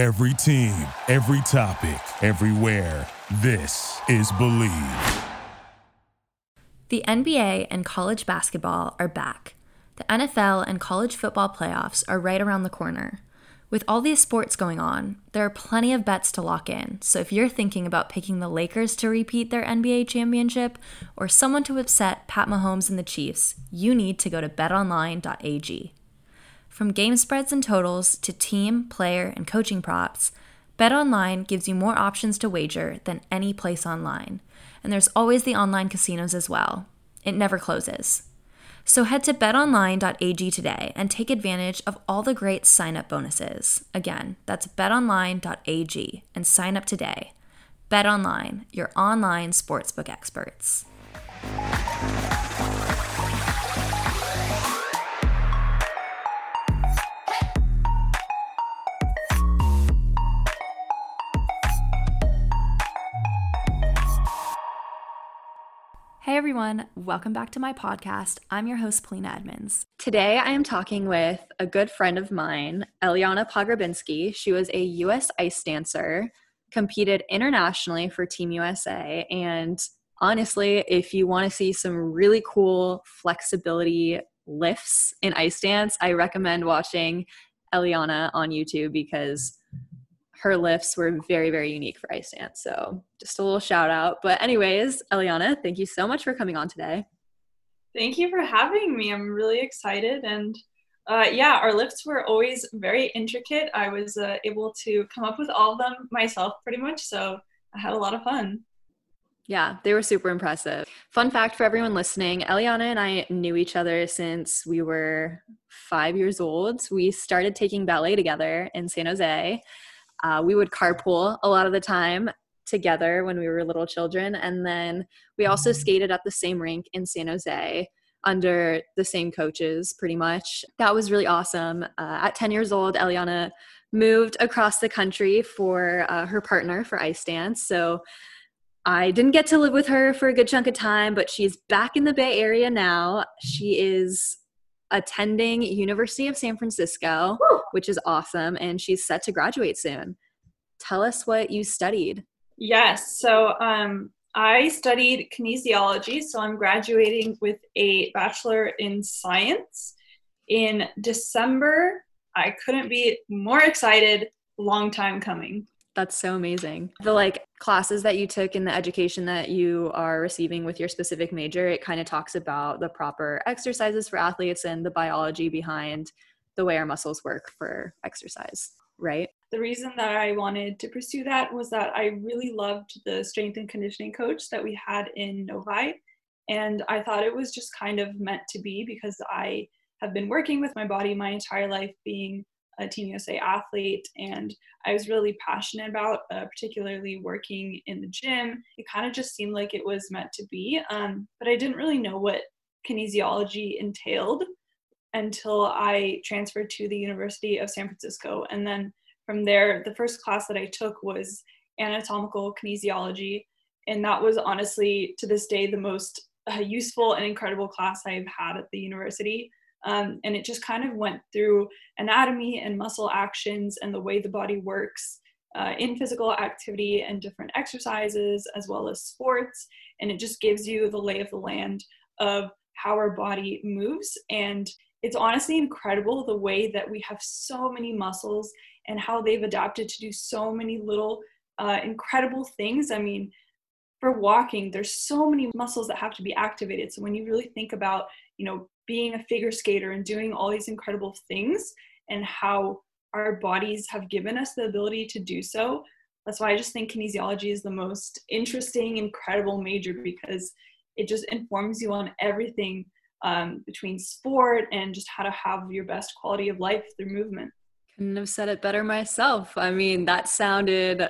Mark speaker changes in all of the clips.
Speaker 1: Every team, every topic, everywhere. This is Bleav.
Speaker 2: The NBA and college basketball are back. The NFL and college football playoffs are right around the corner. With all these sports going on, there are plenty of bets to lock in. So if you're thinking about picking the Lakers to repeat their NBA championship or someone to upset Pat Mahomes and the Chiefs, you need to go to betonline.ag. From game spreads and totals to team, player, and coaching props, BetOnline gives you more options to wager than any place online. And there's always the online casinos as well. It never closes. So head to betonline.ag today and take advantage of all the great sign up bonuses. Again, that's betonline.ag and sign up today. BetOnline, your online sportsbook experts. Everyone, welcome back to my podcast. I'm your host, Polina Edmonds. Today I am talking with a good friend of mine, Eliana Pogrebinski. She was a US ice dancer, competed internationally for Team USA, and honestly, if you want to see some really cool flexibility lifts in ice dance, I recommend watching Eliana on YouTube because her lifts were very, very unique for ice dance. So just a little shout out. But, anyways, Eliana, thank you so much for coming on today.
Speaker 3: Thank you for having me. I'm really excited. And uh, yeah, our lifts were always very intricate. I was uh, able to come up with all of them myself pretty much. So I had a lot of fun.
Speaker 2: Yeah, they were super impressive. Fun fact for everyone listening Eliana and I knew each other since we were five years old. We started taking ballet together in San Jose. Uh, we would carpool a lot of the time together when we were little children. And then we also skated at the same rink in San Jose under the same coaches, pretty much. That was really awesome. Uh, at 10 years old, Eliana moved across the country for uh, her partner for ice dance. So I didn't get to live with her for a good chunk of time, but she's back in the Bay Area now. She is attending University of San Francisco, Woo! which is awesome, and she's set to graduate soon. Tell us what you studied.
Speaker 3: Yes, so um, I studied kinesiology, so I'm graduating with a bachelor in science in December. I couldn't be more excited. Long time coming.
Speaker 2: That's so amazing. The like classes that you took in the education that you are receiving with your specific major, it kind of talks about the proper exercises for athletes and the biology behind the way our muscles work for exercise, right?
Speaker 3: The reason that I wanted to pursue that was that I really loved the strength and conditioning coach that we had in Novi. And I thought it was just kind of meant to be because I have been working with my body my entire life, being a Team USA athlete, and I was really passionate about, uh, particularly working in the gym. It kind of just seemed like it was meant to be, um, but I didn't really know what kinesiology entailed until I transferred to the University of San Francisco. And then from there, the first class that I took was anatomical kinesiology. And that was honestly, to this day, the most uh, useful and incredible class I've had at the university. Um, and it just kind of went through anatomy and muscle actions and the way the body works uh, in physical activity and different exercises as well as sports. And it just gives you the lay of the land of how our body moves. And it's honestly incredible the way that we have so many muscles and how they've adapted to do so many little uh, incredible things. I mean, for walking, there's so many muscles that have to be activated. So when you really think about, you know, being a figure skater and doing all these incredible things and how our bodies have given us the ability to do so. That's why I just think kinesiology is the most interesting, incredible major because it just informs you on everything um, between sport and just how to have your best quality of life through movement.
Speaker 2: Couldn't have said it better myself. I mean, that sounded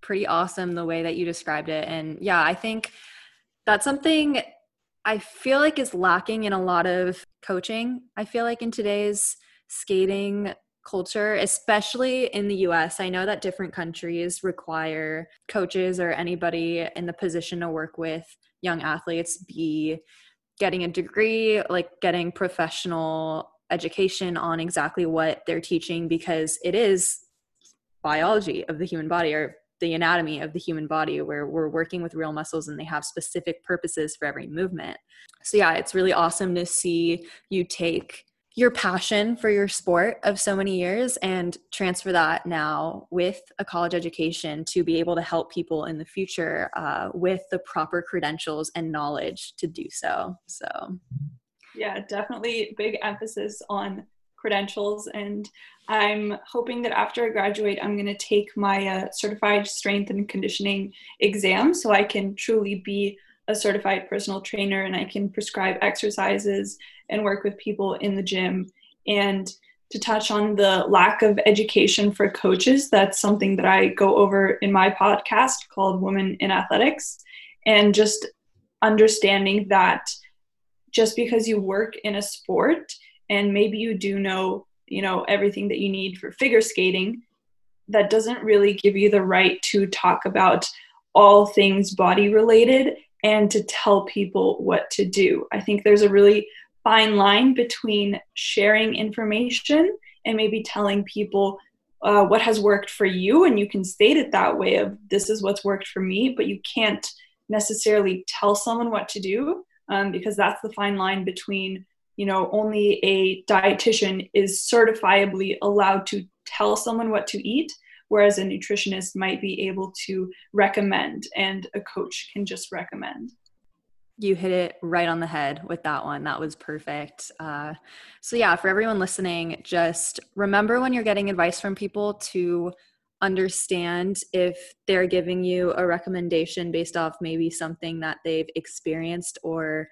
Speaker 2: pretty awesome the way that you described it. And yeah, I think that's something I feel like is lacking in a lot of coaching. I feel like in today's skating culture, especially in the US, I know that different countries require coaches or anybody in the position to work with young athletes be getting a degree, like getting professional education on exactly what they're teaching because it is biology of the human body or the anatomy of the human body where we're working with real muscles and they have specific purposes for every movement. So yeah, it's really awesome to see you take your passion for your sport of so many years and transfer that now with a college education to be able to help people in the future uh, with the proper credentials and knowledge to do so. So,
Speaker 3: yeah, definitely big emphasis on credentials. And I'm hoping that after I graduate, I'm going to take my uh, certified strength and conditioning exam so I can truly be a certified personal trainer and I can prescribe exercises and work with people in the gym. And to touch on the lack of education for coaches, that's something that I go over in my podcast called Women in Athletics. And just understanding that just because you work in a sport and maybe you do know, you know, everything that you need for figure skating, that doesn't really give you the right to talk about all things body related and to tell people what to do. I think there's a really fine line between sharing information and maybe telling people uh, what has worked for you and you can state it that way of this is what's worked for me but you can't necessarily tell someone what to do um, because that's the fine line between you know only a dietitian is certifiably allowed to tell someone what to eat whereas a nutritionist might be able to recommend and a coach can just recommend
Speaker 2: you hit it right on the head with that one. That was perfect. Uh, so, yeah, for everyone listening, just remember when you're getting advice from people to understand if they're giving you a recommendation based off maybe something that they've experienced or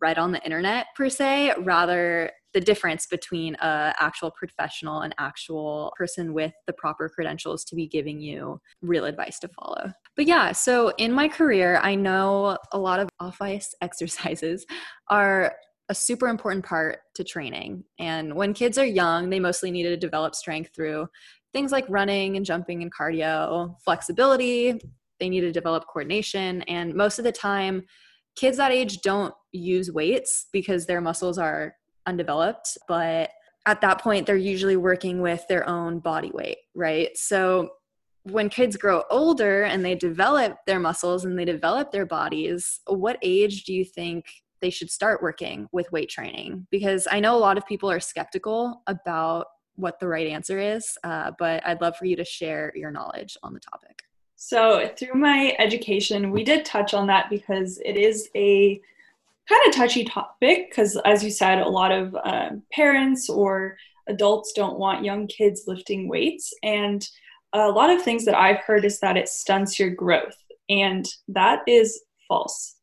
Speaker 2: read on the internet per se rather the difference between a actual professional and actual person with the proper credentials to be giving you real advice to follow. But yeah so in my career i know a lot of off ice exercises are a super important part to training. And when kids are young they mostly need to develop strength through things like running and jumping and cardio flexibility. They need to develop coordination. And most of the time kids that age don't use weights because their muscles are undeveloped, but at that point, they're usually working with their own body weight, right? So when kids grow older and they develop their muscles and they develop their bodies, what age do you think they should start working with weight training? Because I know a lot of people are skeptical about what the right answer is, uh, but I'd love for you to share your knowledge on the topic.
Speaker 3: So, through my education, we did touch on that because it is a kind of touchy topic. Because, as you said, a lot of uh, parents or adults don't want young kids lifting weights. And a lot of things that I've heard is that it stunts your growth. And that is false.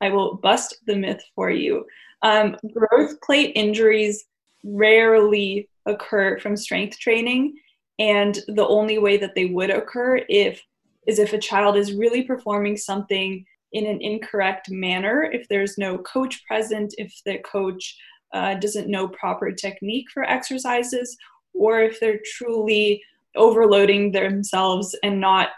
Speaker 3: I will bust the myth for you. Um, growth plate injuries rarely occur from strength training. And the only way that they would occur if is if a child is really performing something in an incorrect manner, if there's no coach present, if the coach uh, doesn't know proper technique for exercises, or if they're truly overloading themselves and not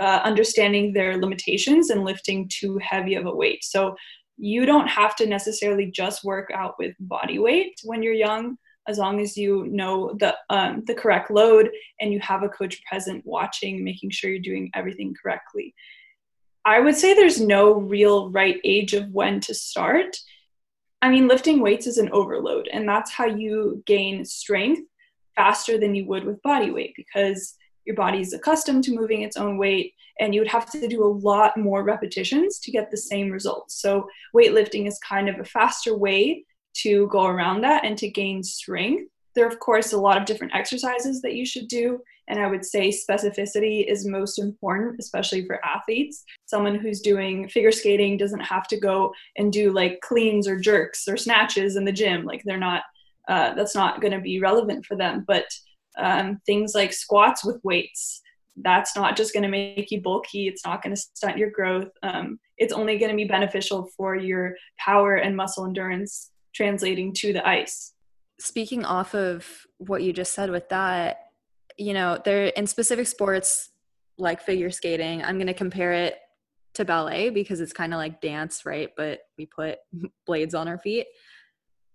Speaker 3: uh, understanding their limitations and lifting too heavy of a weight. So you don't have to necessarily just work out with body weight when you're young as long as you know the um, the correct load and you have a coach present watching making sure you're doing everything correctly i would say there's no real right age of when to start i mean lifting weights is an overload and that's how you gain strength faster than you would with body weight because your body is accustomed to moving its own weight and you would have to do a lot more repetitions to get the same results so weightlifting is kind of a faster way to go around that and to gain strength. There are, of course, a lot of different exercises that you should do. And I would say specificity is most important, especially for athletes. Someone who's doing figure skating doesn't have to go and do like cleans or jerks or snatches in the gym. Like they're not, uh, that's not going to be relevant for them. But um, things like squats with weights, that's not just going to make you bulky. It's not going to stunt your growth. Um, it's only going to be beneficial for your power and muscle endurance translating to the ice.
Speaker 2: Speaking off of what you just said with that, you know, there in specific sports like figure skating, I'm going to compare it to ballet because it's kind of like dance, right? But we put blades on our feet.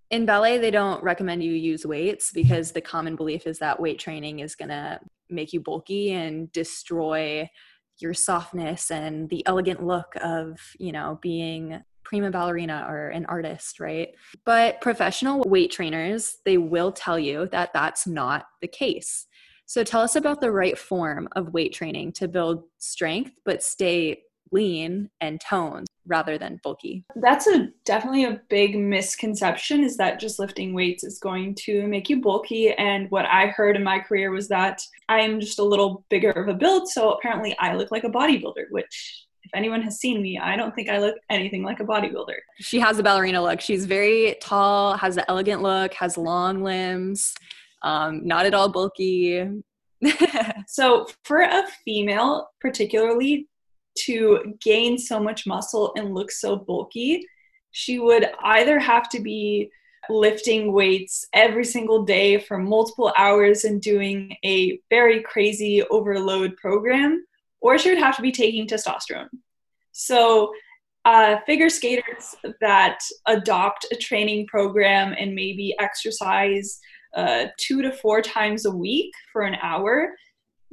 Speaker 2: In ballet, they don't recommend you use weights because the common belief is that weight training is going to make you bulky and destroy your softness and the elegant look of, you know, being prima ballerina or an artist, right? But professional weight trainers, they will tell you that that's not the case. So tell us about the right form of weight training to build strength but stay lean and toned rather than bulky.
Speaker 3: That's a definitely a big misconception is that just lifting weights is going to make you bulky and what I heard in my career was that I'm just a little bigger of a build so apparently I look like a bodybuilder which if anyone has seen me, I don't think I look anything like a bodybuilder.
Speaker 2: She has a ballerina look. She's very tall, has an elegant look, has long limbs, um, not at all bulky.
Speaker 3: so, for a female, particularly to gain so much muscle and look so bulky, she would either have to be lifting weights every single day for multiple hours and doing a very crazy overload program, or she would have to be taking testosterone. So, uh, figure skaters that adopt a training program and maybe exercise uh, two to four times a week for an hour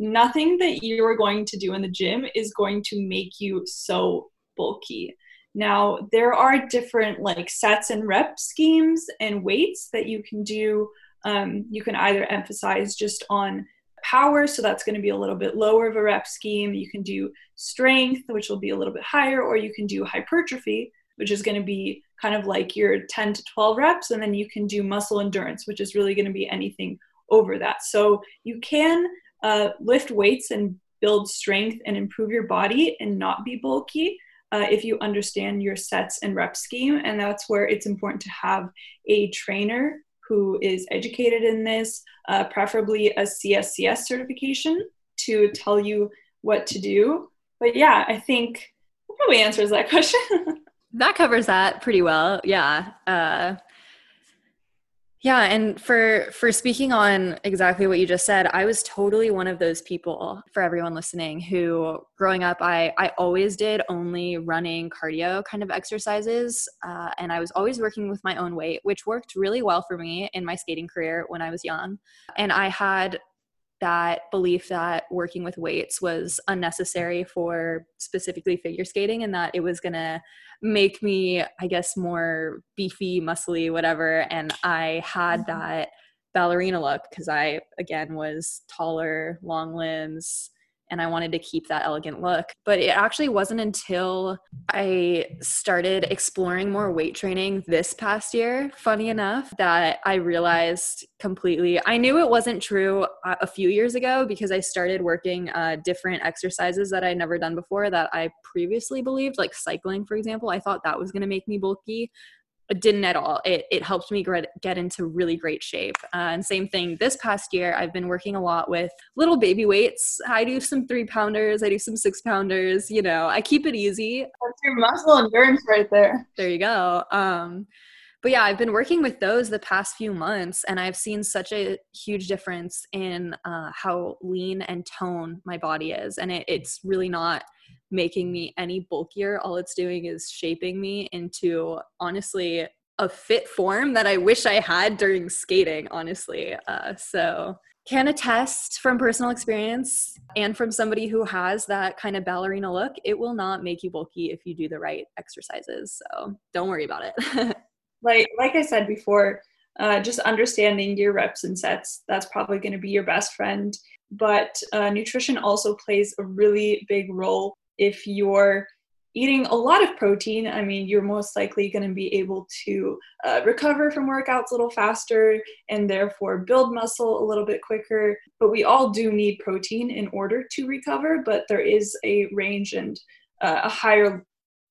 Speaker 3: nothing that you're going to do in the gym is going to make you so bulky. Now, there are different like sets and rep schemes and weights that you can do. Um, you can either emphasize just on power, so that's going to be a little bit lower of a rep scheme. You can do strength, which will be a little bit higher, or you can do hypertrophy, which is going to be kind of like your 10 to 12 reps. And then you can do muscle endurance, which is really going to be anything over that. So you can uh, lift weights and build strength and improve your body and not be bulky uh, if you understand your sets and rep scheme. And that's where it's important to have a trainer who is educated in this, uh, preferably a CSCS certification to tell you what to do. But yeah, I think that probably answers that question.
Speaker 2: that covers that pretty well. Yeah. Uh, yeah, and for for speaking on exactly what you just said, I was totally one of those people for everyone listening who growing up I I always did only running cardio kind of exercises uh, and I was always working with my own weight, which worked really well for me in my skating career when I was young. And I had that belief that working with weights was unnecessary for specifically figure skating and that it was going to make me i guess more beefy muscly whatever and i had mm-hmm. that ballerina look because i again was taller long limbs and I wanted to keep that elegant look. But it actually wasn't until I started exploring more weight training this past year, funny enough, that I realized completely. I knew it wasn't true a few years ago because I started working uh, different exercises that I'd never done before that I previously believed, like cycling, for example. I thought that was going to make me bulky it didn't at all. It, it helped me get into really great shape. Uh, and same thing this past year, I've been working a lot with little baby weights. I do some three pounders, I do some six pounders. You know, I keep it easy.
Speaker 3: That's your muscle endurance right there.
Speaker 2: There you go. Um, but yeah, I've been working with those the past few months, and I've seen such a huge difference in uh, how lean and tone my body is. And it, it's really not making me any bulkier. All it's doing is shaping me into honestly a fit form that I wish I had during skating, honestly. Uh, so, can attest from personal experience and from somebody who has that kind of ballerina look, it will not make you bulky if you do the right exercises. So, don't worry about it.
Speaker 3: like like I said before, uh, just understanding your reps and sets that's probably going to be your best friend but uh, nutrition also plays a really big role if you're eating a lot of protein, I mean, you're most likely going to be able to uh, recover from workouts a little faster and therefore build muscle a little bit quicker. But we all do need protein in order to recover, but there is a range and uh, a higher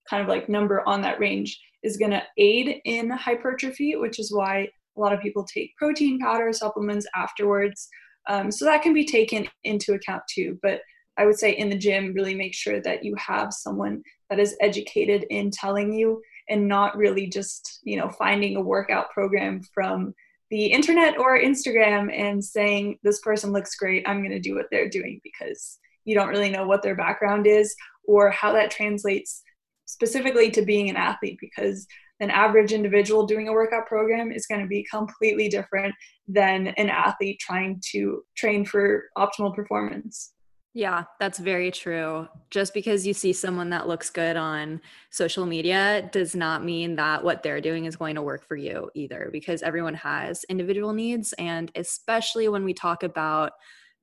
Speaker 3: kind of like number on that range is going to aid in hypertrophy, which is why a lot of people take protein powder supplements afterwards. Um, so that can be taken into account too. But I would say in the gym, really make sure that you have someone that is educated in telling you and not really just, you know, finding a workout program from the internet or Instagram and saying, this person looks great, I'm going to do what they're doing because you don't really know what their background is or how that translates specifically to being an athlete because an average individual doing a workout program is going to be completely different than an athlete trying to train for optimal performance.
Speaker 4: Yeah, that's very true. Just because you see someone that looks good on social media does not mean that what they're doing is going to work for you either, because everyone has individual needs. And especially when we talk about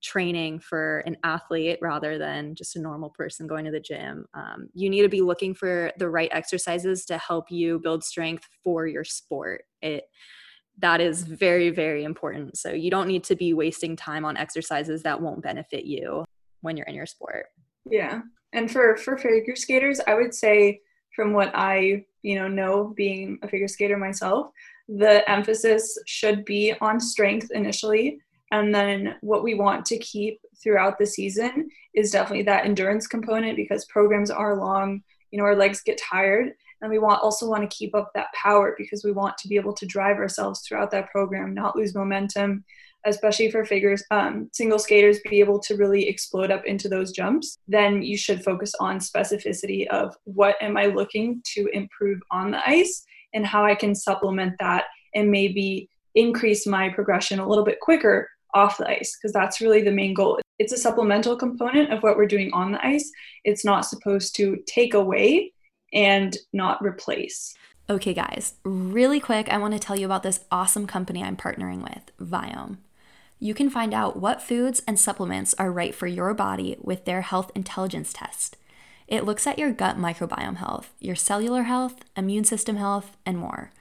Speaker 4: training for an athlete rather than just a normal person going to the gym. Um, you need to be looking for the right exercises to help you build strength for your sport. It that is very very important. So you don't need to be wasting time on exercises that won't benefit you when you're in your sport.
Speaker 3: Yeah. And for for figure skaters, I would say from what I, you know, know being a figure skater myself, the emphasis should be on strength initially and then what we want to keep throughout the season is definitely that endurance component because programs are long, you know, our legs get tired. And we want also want to keep up that power because we want to be able to drive ourselves throughout that program, not lose momentum, especially for figures, um, single skaters be able to really explode up into those jumps. Then you should focus on specificity of what am I looking to improve on the ice and how I can supplement that and maybe increase my progression a little bit quicker off the ice because that's really the main goal. It's a supplemental component of what we're doing on the ice. It's not supposed to take away and not replace.
Speaker 2: Okay, guys, really quick, I want to tell you about this awesome company I'm partnering with, Viome. You can find out what foods and supplements are right for your body with their health intelligence test. It looks at your gut microbiome health, your cellular health, immune system health, and more.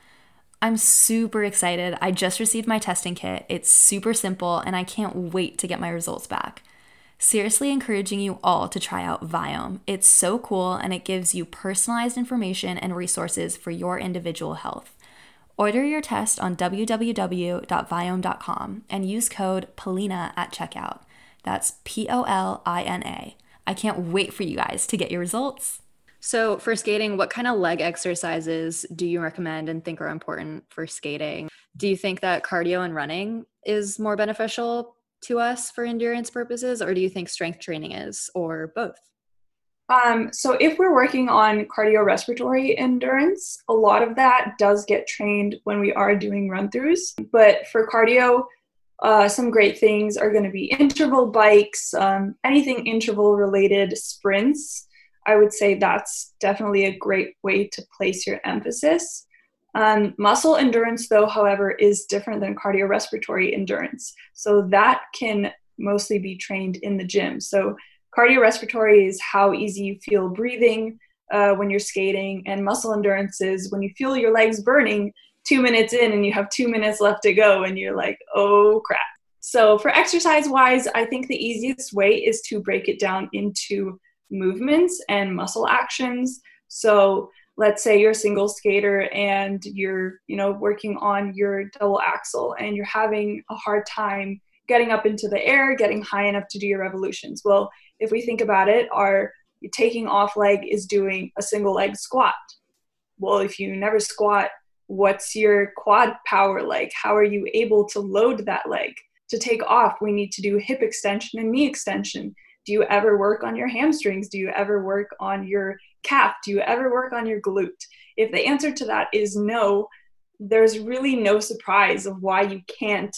Speaker 2: I'm super excited. I just received my testing kit. It's super simple, and I can't wait to get my results back. Seriously encouraging you all to try out Viome. It's so cool and it gives you personalized information and resources for your individual health. Order your test on www.viome.com and use code POLINA at checkout. That's P O L I N A. I can't wait for you guys to get your results.
Speaker 4: So, for skating, what kind of leg exercises do you recommend and think are important for skating? Do you think that cardio and running is more beneficial to us for endurance purposes, or do you think strength training is, or both?
Speaker 3: Um, so, if we're working on cardiorespiratory endurance, a lot of that does get trained when we are doing run throughs. But for cardio, uh, some great things are going to be interval bikes, um, anything interval related sprints I would say that's definitely a great way to place your emphasis. Um, muscle endurance, though, however, is different than cardiorespiratory endurance. So that can mostly be trained in the gym. So cardiorespiratory is how easy you feel breathing uh, when you're skating, and muscle endurance is when you feel your legs burning two minutes in and you have two minutes left to go, and you're like, oh crap. So, for exercise wise, I think the easiest way is to break it down into movements and muscle actions. So let's say you're a single skater and you're, you know, working on your double axel and you're having a hard time getting up into the air, getting high enough to do your revolutions. Well, if we think about it, our taking off leg is doing a single leg squat. Well, if you never squat, what's your quad power like? How are you able to load that leg? To take off, we need to do hip extension and knee extension do you ever work on your hamstrings? Do you ever work on your calf? Do you ever work on your glute? If the answer to that is no, there's really no surprise of why you can't,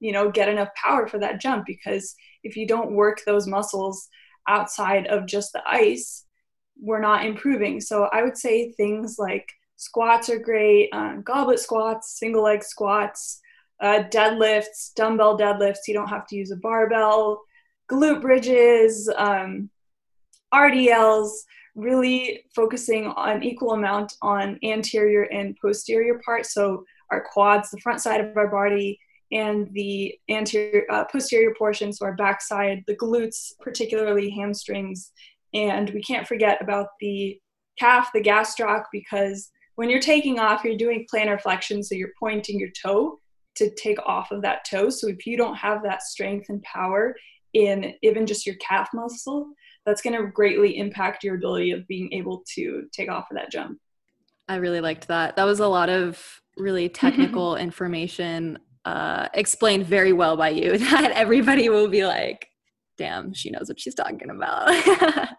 Speaker 3: you know, get enough power for that jump because if you don't work those muscles outside of just the ice, we're not improving. So I would say things like squats are great, uh, goblet squats, single leg squats, uh, deadlifts, dumbbell deadlifts. You don't have to use a barbell glute bridges, um, RDLs, really focusing on equal amount on anterior and posterior parts. So our quads, the front side of our body, and the anterior uh, posterior portion, so our backside, the glutes, particularly hamstrings, and we can't forget about the calf, the gastroc, because when you're taking off, you're doing plantar flexion, so you're pointing your toe to take off of that toe. So if you don't have that strength and power in even just your calf muscle, that's going to greatly impact your ability of being able to take off of that jump.
Speaker 4: I really liked that. That was a lot of really technical information uh, explained very well by you that everybody will be like, damn, she knows what she's talking about.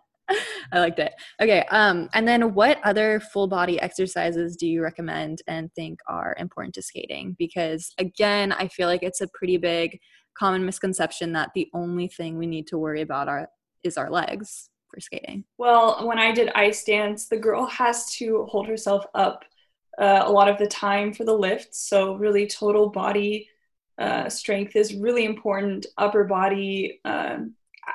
Speaker 2: I liked it. Okay. Um, and then what other full body exercises do you recommend and think are important to skating? Because again, I feel like it's a pretty big common misconception that the only thing we need to worry about are is our legs for skating.
Speaker 3: Well, when I did ice dance, the girl has to hold herself up uh, a lot of the time for the lifts. So really, total body uh, strength is really important. Upper body, uh,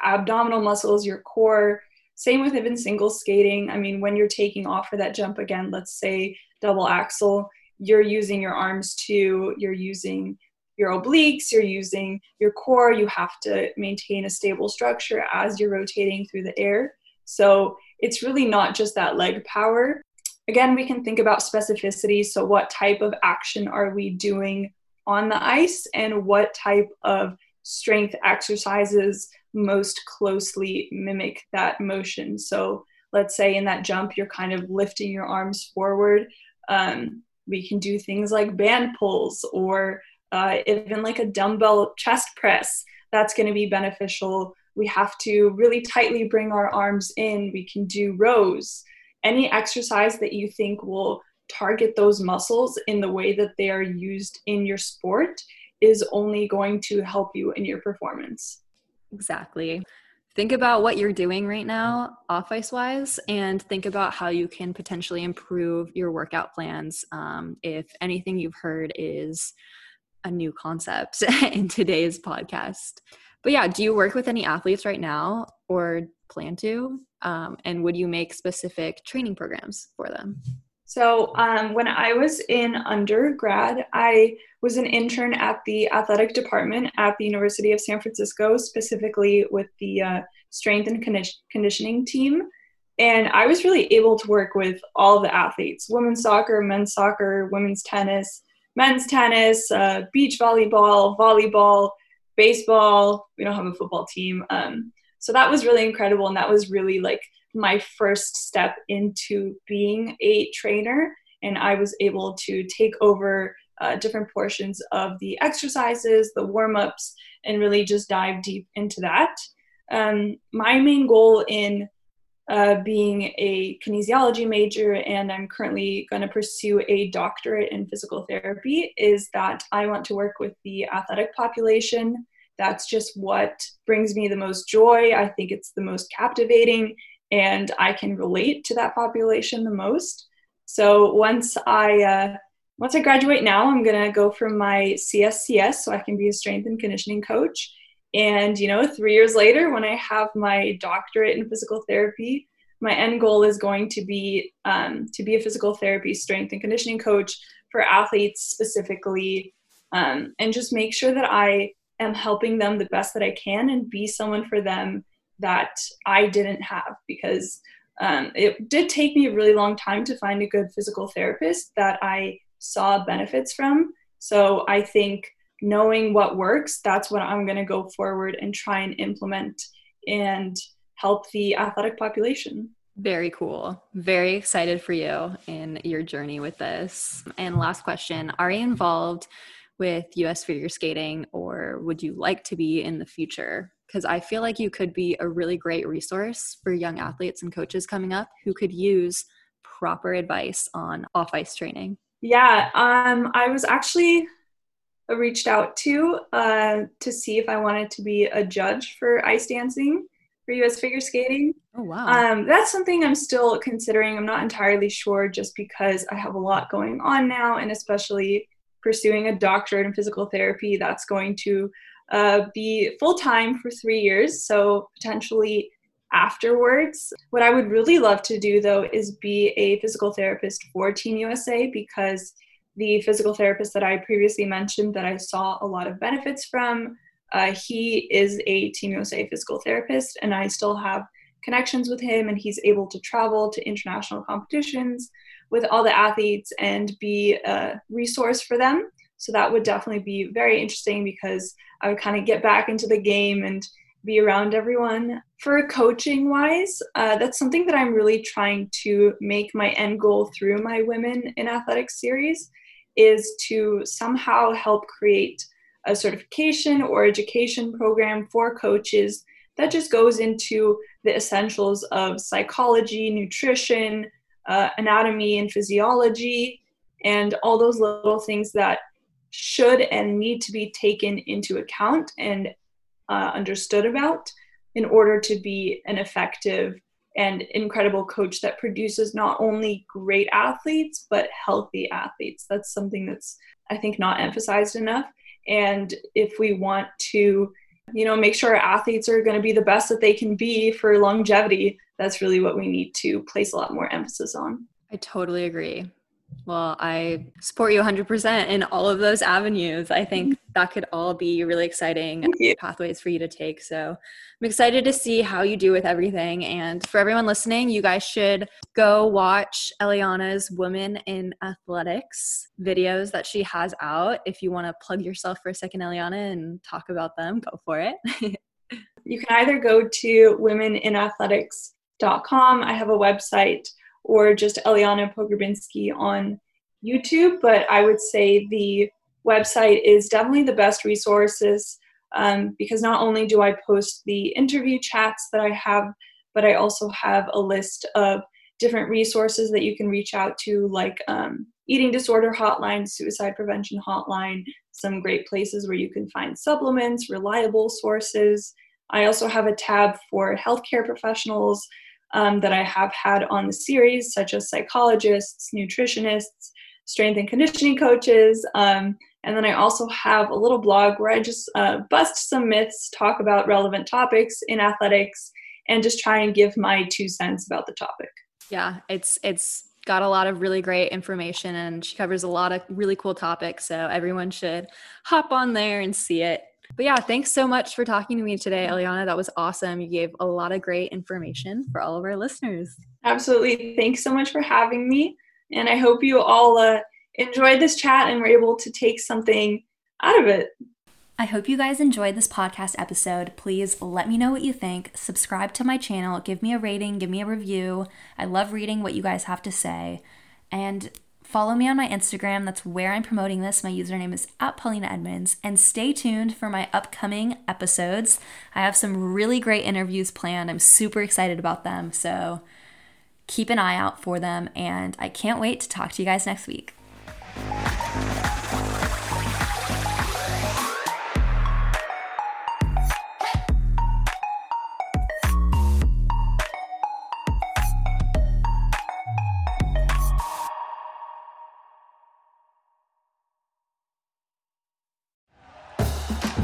Speaker 3: abdominal muscles, your core same with even single skating. I mean, when you're taking off for that jump again, let's say double axel, you're using your arms too, you're using your obliques, you're using your core. You have to maintain a stable structure as you're rotating through the air. So it's really not just that leg power. Again, we can think about specificity. So, what type of action are we doing on the ice, and what type of strength exercises most closely mimic that motion. So let's say in that jump, you're kind of lifting your arms forward. Um, we can do things like band pulls or uh, even like a dumbbell chest press. That's going to be beneficial. We have to really tightly bring our arms in. We can do rows. Any exercise that you think will target those muscles in the way that they are used in your sport is only going to help you in your performance.
Speaker 2: Exactly. Think about what you're doing right now, off ice wise, and think about how you can potentially improve your workout plans. Um, if anything you've heard is a new concept in today's podcast. But yeah, do you work with any athletes right now or plan to? Um, and would you make specific training programs for them?
Speaker 3: So, um, when I was in undergrad, I was an intern at the athletic department at the University of San Francisco, specifically with the uh, strength and conditioning team. And I was really able to work with all the athletes women's soccer, men's soccer, women's tennis, men's tennis, uh, beach volleyball, volleyball, baseball. We don't have a football team. Um, so that was really incredible. And that was really like my first step into being a trainer. And I was able to take over uh, different portions of the exercises, the warm ups, and really just dive deep into that. Um, my main goal in uh, being a kinesiology major, and I'm currently going to pursue a doctorate in physical therapy, is that I want to work with the athletic population. That's just what brings me the most joy. I think it's the most captivating and I can relate to that population the most. So once I uh, once I graduate now, I'm gonna go for my CSCS so I can be a strength and conditioning coach. And you know, three years later, when I have my doctorate in physical therapy, my end goal is going to be um, to be a physical therapy strength and conditioning coach for athletes specifically, um, and just make sure that I am helping them the best that I can and be someone for them that I didn't have because um, it did take me a really long time to find a good physical therapist that I saw benefits from. So I think knowing what works, that's what I'm going to go forward and try and implement and help the athletic population.
Speaker 2: Very cool. Very excited for you in your journey with this. And last question Are you involved with US figure skating or would you like to be in the future? because I feel like you could be a really great resource for young athletes and coaches coming up who could use proper advice on off ice training.
Speaker 3: Yeah, um, I was actually reached out to uh, to see if I wanted to be a judge for ice dancing for US figure skating.
Speaker 2: Oh wow.
Speaker 3: Um, that's something I'm still considering. I'm not entirely sure just because I have a lot going on now and especially pursuing a doctorate in physical therapy that's going to uh, be full time for three years, so potentially afterwards. What I would really love to do though is be a physical therapist for Team USA because the physical therapist that I previously mentioned that I saw a lot of benefits from, uh, he is a Team USA physical therapist, and I still have connections with him, and he's able to travel to international competitions with all the athletes and be a resource for them. So that would definitely be very interesting because I would kind of get back into the game and be around everyone. For coaching wise, uh, that's something that I'm really trying to make my end goal through my Women in Athletics series is to somehow help create a certification or education program for coaches that just goes into the essentials of psychology, nutrition, uh, anatomy, and physiology, and all those little things that should and need to be taken into account and uh, understood about in order to be an effective and incredible coach that produces not only great athletes but healthy athletes. That's something that's i think not emphasized enough. And if we want to you know make sure our athletes are going to be the best that they can be for longevity that's really what we need to place a lot more emphasis on
Speaker 4: i totally agree well, I support you 100% in all of those avenues. I think mm-hmm. that could all be really exciting pathways for you to take. So I'm excited to see how you do with everything. And for everyone listening, you guys should go watch Eliana's Women in Athletics videos that she has out. If you want to plug yourself for a second, Eliana, and talk about them, go for it.
Speaker 3: you can either go to womeninathletics.com. I have a website or just Eliana Pogrebinski on YouTube. But I would say the website is definitely the best resources um, because not only do I post the interview chats that I have, but I also have a list of different resources that you can reach out to, like um, eating disorder hotline, suicide prevention hotline, some great places where you can find supplements, reliable sources. I also have a tab for healthcare professionals um, that I have had on the series, such as psychologists, nutritionists, strength and conditioning coaches. Um, and then I also have a little blog where I just uh, bust some myths, talk about relevant topics in athletics, and just try and give my two cents about the topic.
Speaker 4: Yeah, it's it's got a lot of really great information and she covers a lot of really cool topics. So everyone should hop on there and see it. But yeah, thanks so much for talking to me today, Eliana. That was awesome. You gave a lot of great information for all of our listeners.
Speaker 3: Absolutely. Thanks so much for having me. And I hope you all uh, enjoyed this chat and were able to take something out of it.
Speaker 2: I hope you guys enjoyed this podcast episode. Please let me know what you think. Subscribe to my channel, give me a rating, give me a review. I love reading what you guys have to say. And Follow me on my Instagram. That's where I'm promoting this. My username is at Polina Edmonds. And stay tuned for my upcoming episodes. I have some really great interviews planned. I'm super excited about them. So keep an eye out for them. And I can't wait to talk to you guys next week.